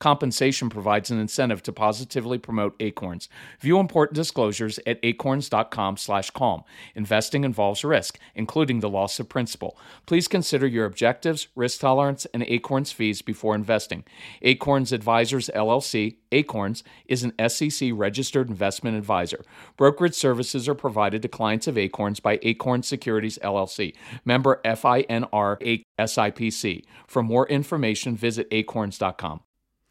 Compensation provides an incentive to positively promote Acorns. View important disclosures at acorns.com/calm. Investing involves risk, including the loss of principal. Please consider your objectives, risk tolerance, and Acorns fees before investing. Acorns Advisors LLC, Acorns, is an SEC registered investment advisor. Brokerage services are provided to clients of Acorns by Acorn Securities LLC, member FINRA SIPC. For more information, visit acorns.com.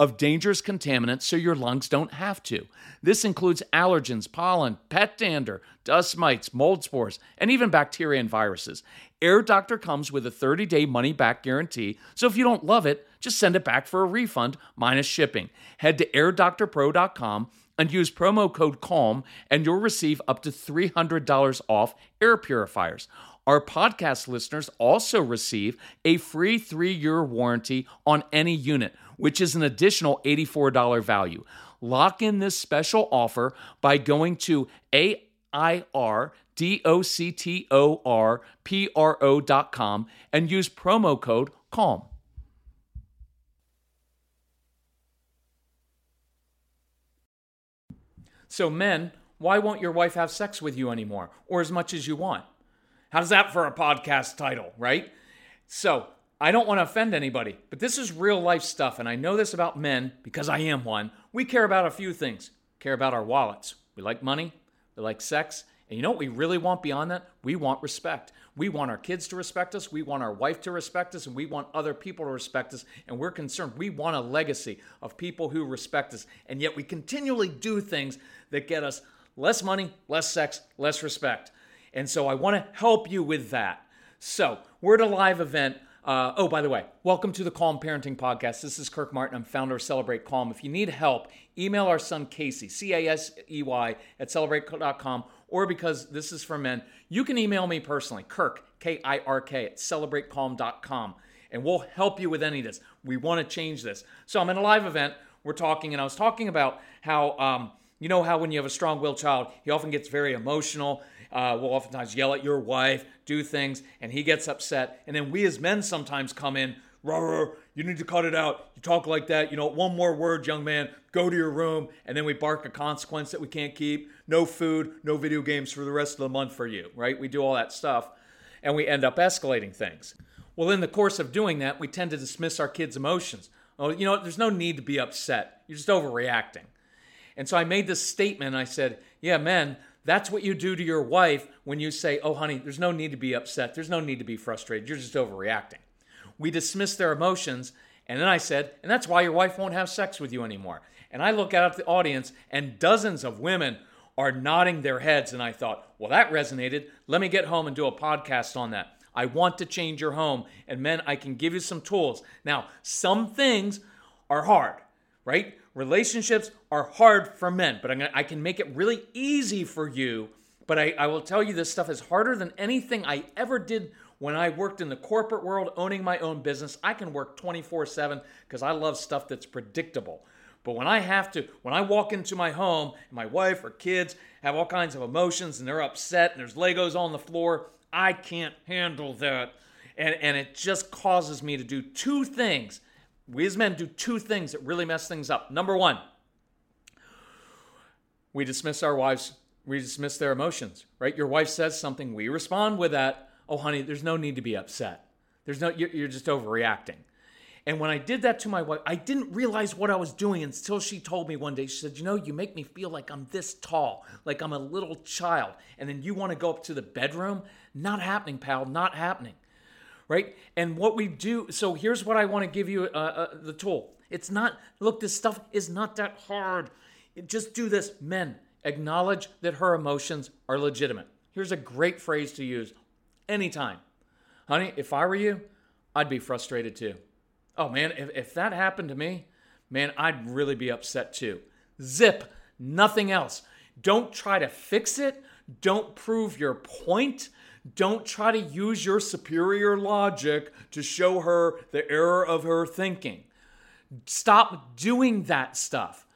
of dangerous contaminants so your lungs don't have to. This includes allergens, pollen, pet dander, dust mites, mold spores, and even bacteria and viruses. Air Doctor comes with a 30 day money back guarantee, so if you don't love it, just send it back for a refund minus shipping. Head to airdoctorpro.com and use promo code CALM, and you'll receive up to $300 off air purifiers. Our podcast listeners also receive a free three year warranty on any unit which is an additional $84 value. Lock in this special offer by going to A-I-R-D-O-C-T-O-R-P-R-O.com and use promo code CALM. So, men, why won't your wife have sex with you anymore or as much as you want? How's that for a podcast title, right? So, I don't want to offend anybody, but this is real life stuff, and I know this about men because I am one. We care about a few things. Care about our wallets. We like money, we like sex, and you know what we really want beyond that? We want respect. We want our kids to respect us, we want our wife to respect us, and we want other people to respect us, and we're concerned. We want a legacy of people who respect us, and yet we continually do things that get us less money, less sex, less respect. And so I want to help you with that. So, we're at a live event uh, oh, by the way, welcome to the Calm Parenting Podcast. This is Kirk Martin. I'm founder of Celebrate Calm. If you need help, email our son Casey, C A S E Y, at celebratecalm.com, or because this is for men, you can email me personally, Kirk, K I R K, at celebratecalm.com, and we'll help you with any of this. We want to change this. So I'm in a live event. We're talking, and I was talking about how, um, you know, how when you have a strong willed child, he often gets very emotional uh, will oftentimes yell at your wife, do things, and he gets upset. And then we as men sometimes come in, rah, you need to cut it out. You talk like that. You know, one more word, young man, go to your room. And then we bark a consequence that we can't keep. No food, no video games for the rest of the month for you, right? We do all that stuff. And we end up escalating things. Well, in the course of doing that, we tend to dismiss our kids' emotions. Oh, you know, there's no need to be upset. You're just overreacting. And so I made this statement. I said, yeah, men, that's what you do to your wife when you say, oh, honey, there's no need to be upset. There's no need to be frustrated. You're just overreacting. We dismiss their emotions. And then I said, and that's why your wife won't have sex with you anymore. And I look out at the audience, and dozens of women are nodding their heads. And I thought, well, that resonated. Let me get home and do a podcast on that. I want to change your home. And men, I can give you some tools. Now, some things are hard, right? Relationships are hard for men, but gonna, i can make it really easy for you. But I, I will tell you, this stuff is harder than anything I ever did when I worked in the corporate world, owning my own business. I can work 24 7 because I love stuff that's predictable. But when I have to, when I walk into my home and my wife or kids have all kinds of emotions and they're upset and there's Legos on the floor, I can't handle that. And, and it just causes me to do two things we as men do two things that really mess things up. Number one, we dismiss our wives, we dismiss their emotions, right? Your wife says something, we respond with that. oh, honey, there's no need to be upset. There's no, you're, you're just overreacting. And when I did that to my wife, I didn't realize what I was doing until she told me one day, she said, You know, you make me feel like I'm this tall, like I'm a little child. And then you want to go up to the bedroom? Not happening, pal, not happening. Right? And what we do, so here's what I want to give you uh, uh, the tool. It's not, look, this stuff is not that hard. Just do this. Men, acknowledge that her emotions are legitimate. Here's a great phrase to use anytime. Honey, if I were you, I'd be frustrated too. Oh man, if, if that happened to me, man, I'd really be upset too. Zip, nothing else. Don't try to fix it. Don't prove your point. Don't try to use your superior logic to show her the error of her thinking. Stop doing that stuff,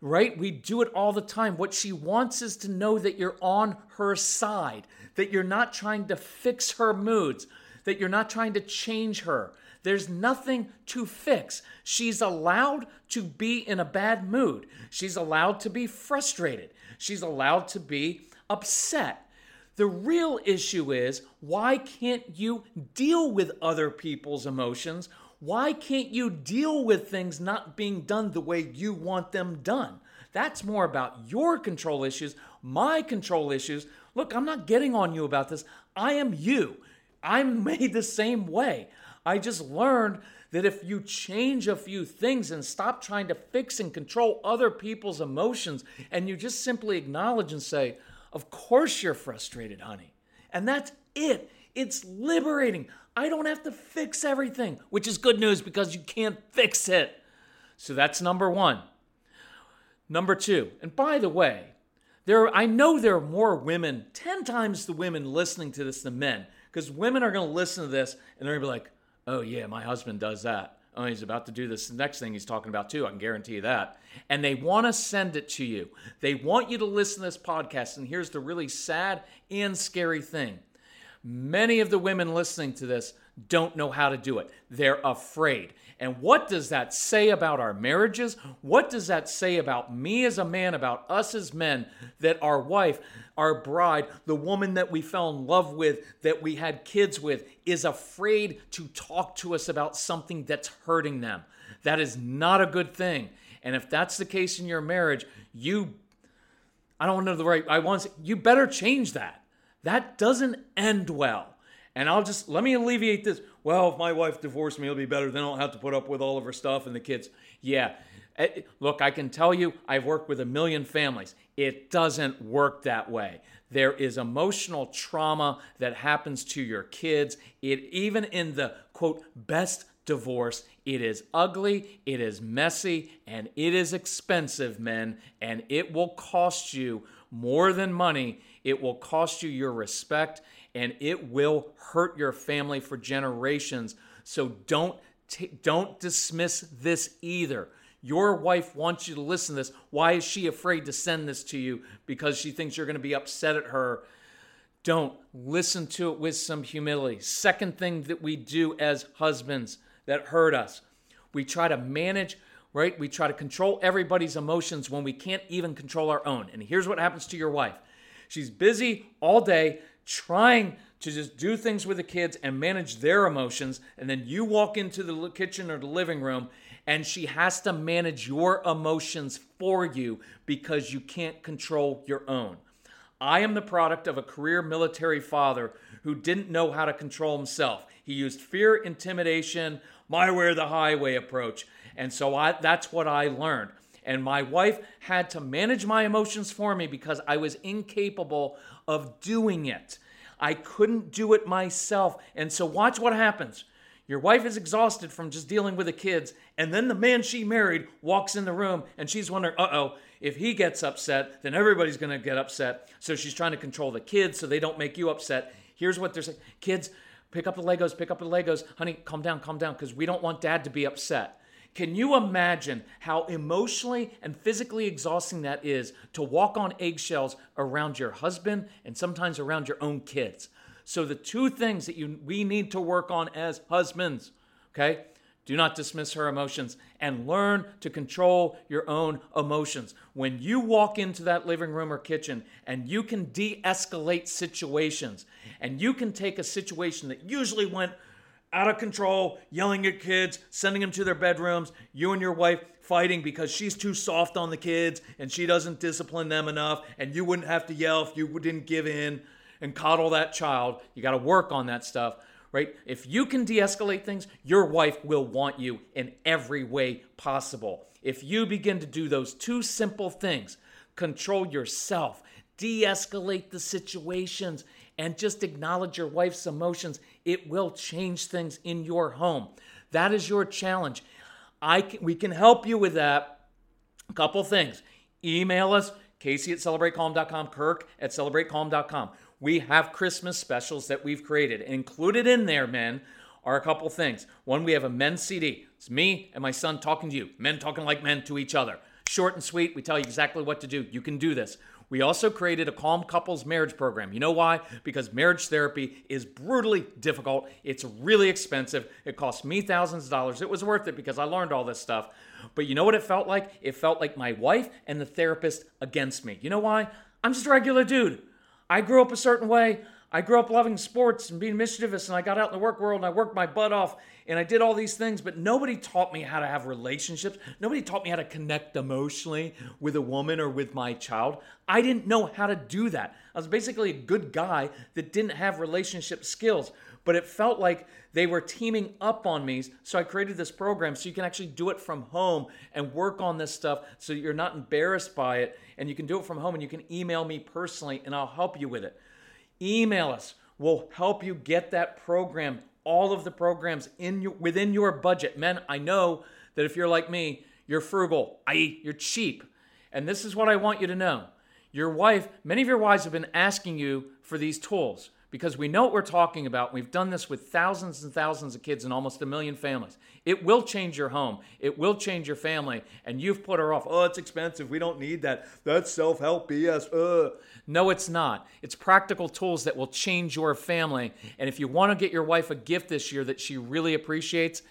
right? We do it all the time. What she wants is to know that you're on her side, that you're not trying to fix her moods, that you're not trying to change her, there's nothing to fix. She's allowed to be in a bad mood. She's allowed to be frustrated. She's allowed to be upset. The real issue is why can't you deal with other people's emotions? Why can't you deal with things not being done the way you want them done? That's more about your control issues, my control issues. Look, I'm not getting on you about this. I am you. I'm made the same way. I just learned that if you change a few things and stop trying to fix and control other people's emotions and you just simply acknowledge and say, Of course you're frustrated, honey. And that's it. It's liberating. I don't have to fix everything, which is good news because you can't fix it. So that's number one. Number two, and by the way, there I know there are more women, 10 times the women listening to this than men, because women are going to listen to this and they're going to be like, oh, yeah, my husband does that. Oh, he's about to do this next thing he's talking about, too. I can guarantee you that. And they want to send it to you. They want you to listen to this podcast. And here's the really sad and scary thing many of the women listening to this don't know how to do it. They're afraid. And what does that say about our marriages? What does that say about me as a man, about us as men, that our wife, our bride, the woman that we fell in love with, that we had kids with, is afraid to talk to us about something that's hurting them? That is not a good thing. And if that's the case in your marriage, you, I don't know the right, I want to say, you better change that. That doesn't end well. And I'll just let me alleviate this. Well, if my wife divorced me, it'll be better. Then I don't have to put up with all of her stuff and the kids. Yeah. Eh, look, I can tell you, I've worked with a million families. It doesn't work that way. There is emotional trauma that happens to your kids. It even in the quote best divorce, it is ugly, it is messy, and it is expensive, men, and it will cost you more than money. It will cost you your respect and it will hurt your family for generations. So don't t- don't dismiss this either. Your wife wants you to listen to this. Why is she afraid to send this to you? Because she thinks you're going to be upset at her. Don't listen to it with some humility. Second thing that we do as husbands that hurt us, we try to manage, right? We try to control everybody's emotions when we can't even control our own. And here's what happens to your wife she's busy all day trying to just do things with the kids and manage their emotions. And then you walk into the kitchen or the living room and she has to manage your emotions for you because you can't control your own. I am the product of a career military father who didn't know how to control himself. He used fear, intimidation, my way or the highway approach. And so I, that's what I learned. And my wife had to manage my emotions for me because I was incapable of doing it. I couldn't do it myself. And so, watch what happens. Your wife is exhausted from just dealing with the kids, and then the man she married walks in the room and she's wondering, uh oh, if he gets upset, then everybody's gonna get upset. So she's trying to control the kids so they don't make you upset. Here's what they're saying Kids, pick up the Legos, pick up the Legos. Honey, calm down, calm down, because we don't want dad to be upset. Can you imagine how emotionally and physically exhausting that is to walk on eggshells around your husband and sometimes around your own kids? So the two things that you we need to work on as husbands, okay? Do not dismiss her emotions and learn to control your own emotions. When you walk into that living room or kitchen and you can de escalate situations and you can take a situation that usually went out of control, yelling at kids, sending them to their bedrooms, you and your wife fighting because she's too soft on the kids and she doesn't discipline them enough, and you wouldn't have to yell if you didn't give in and coddle that child. You got to work on that stuff right? If you can de escalate things, your wife will want you in every way possible. If you begin to do those two simple things, control yourself, de escalate the situations, and just acknowledge your wife's emotions, it will change things in your home. That is your challenge. I can, we can help you with that. A couple things. Email us, Casey at celebratecalm.com, Kirk at celebratecalm.com we have Christmas specials that we've created. Included in there, men, are a couple things. One, we have a men's CD. It's me and my son talking to you, men talking like men to each other. Short and sweet. We tell you exactly what to do. You can do this. We also created a Calm Couples marriage program. You know why? Because marriage therapy is brutally difficult. It's really expensive. It cost me thousands of dollars. It was worth it because I learned all this stuff. But you know what it felt like? It felt like my wife and the therapist against me. You know why? I'm just a regular dude. I grew up a certain way. I grew up loving sports and being mischievous, and I got out in the work world and I worked my butt off and I did all these things, but nobody taught me how to have relationships. Nobody taught me how to connect emotionally with a woman or with my child. I didn't know how to do that. I was basically a good guy that didn't have relationship skills, but it felt like they were teaming up on me. So I created this program so you can actually do it from home and work on this stuff so you're not embarrassed by it and you can do it from home and you can email me personally and I'll help you with it. Email us. We'll help you get that program, all of the programs in your, within your budget. Men, I know that if you're like me, you're frugal, i.e., you're cheap. And this is what I want you to know. Your wife, many of your wives have been asking you for these tools because we know what we're talking about. We've done this with thousands and thousands of kids in almost a million families. It will change your home, it will change your family, and you've put her off. Oh, it's expensive. We don't need that. That's self help BS. Ugh. No, it's not. It's practical tools that will change your family. And if you want to get your wife a gift this year that she really appreciates,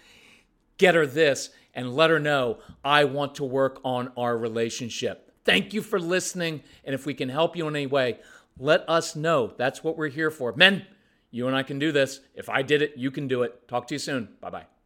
get her this and let her know I want to work on our relationship. Thank you for listening. And if we can help you in any way, let us know. That's what we're here for. Men, you and I can do this. If I did it, you can do it. Talk to you soon. Bye bye.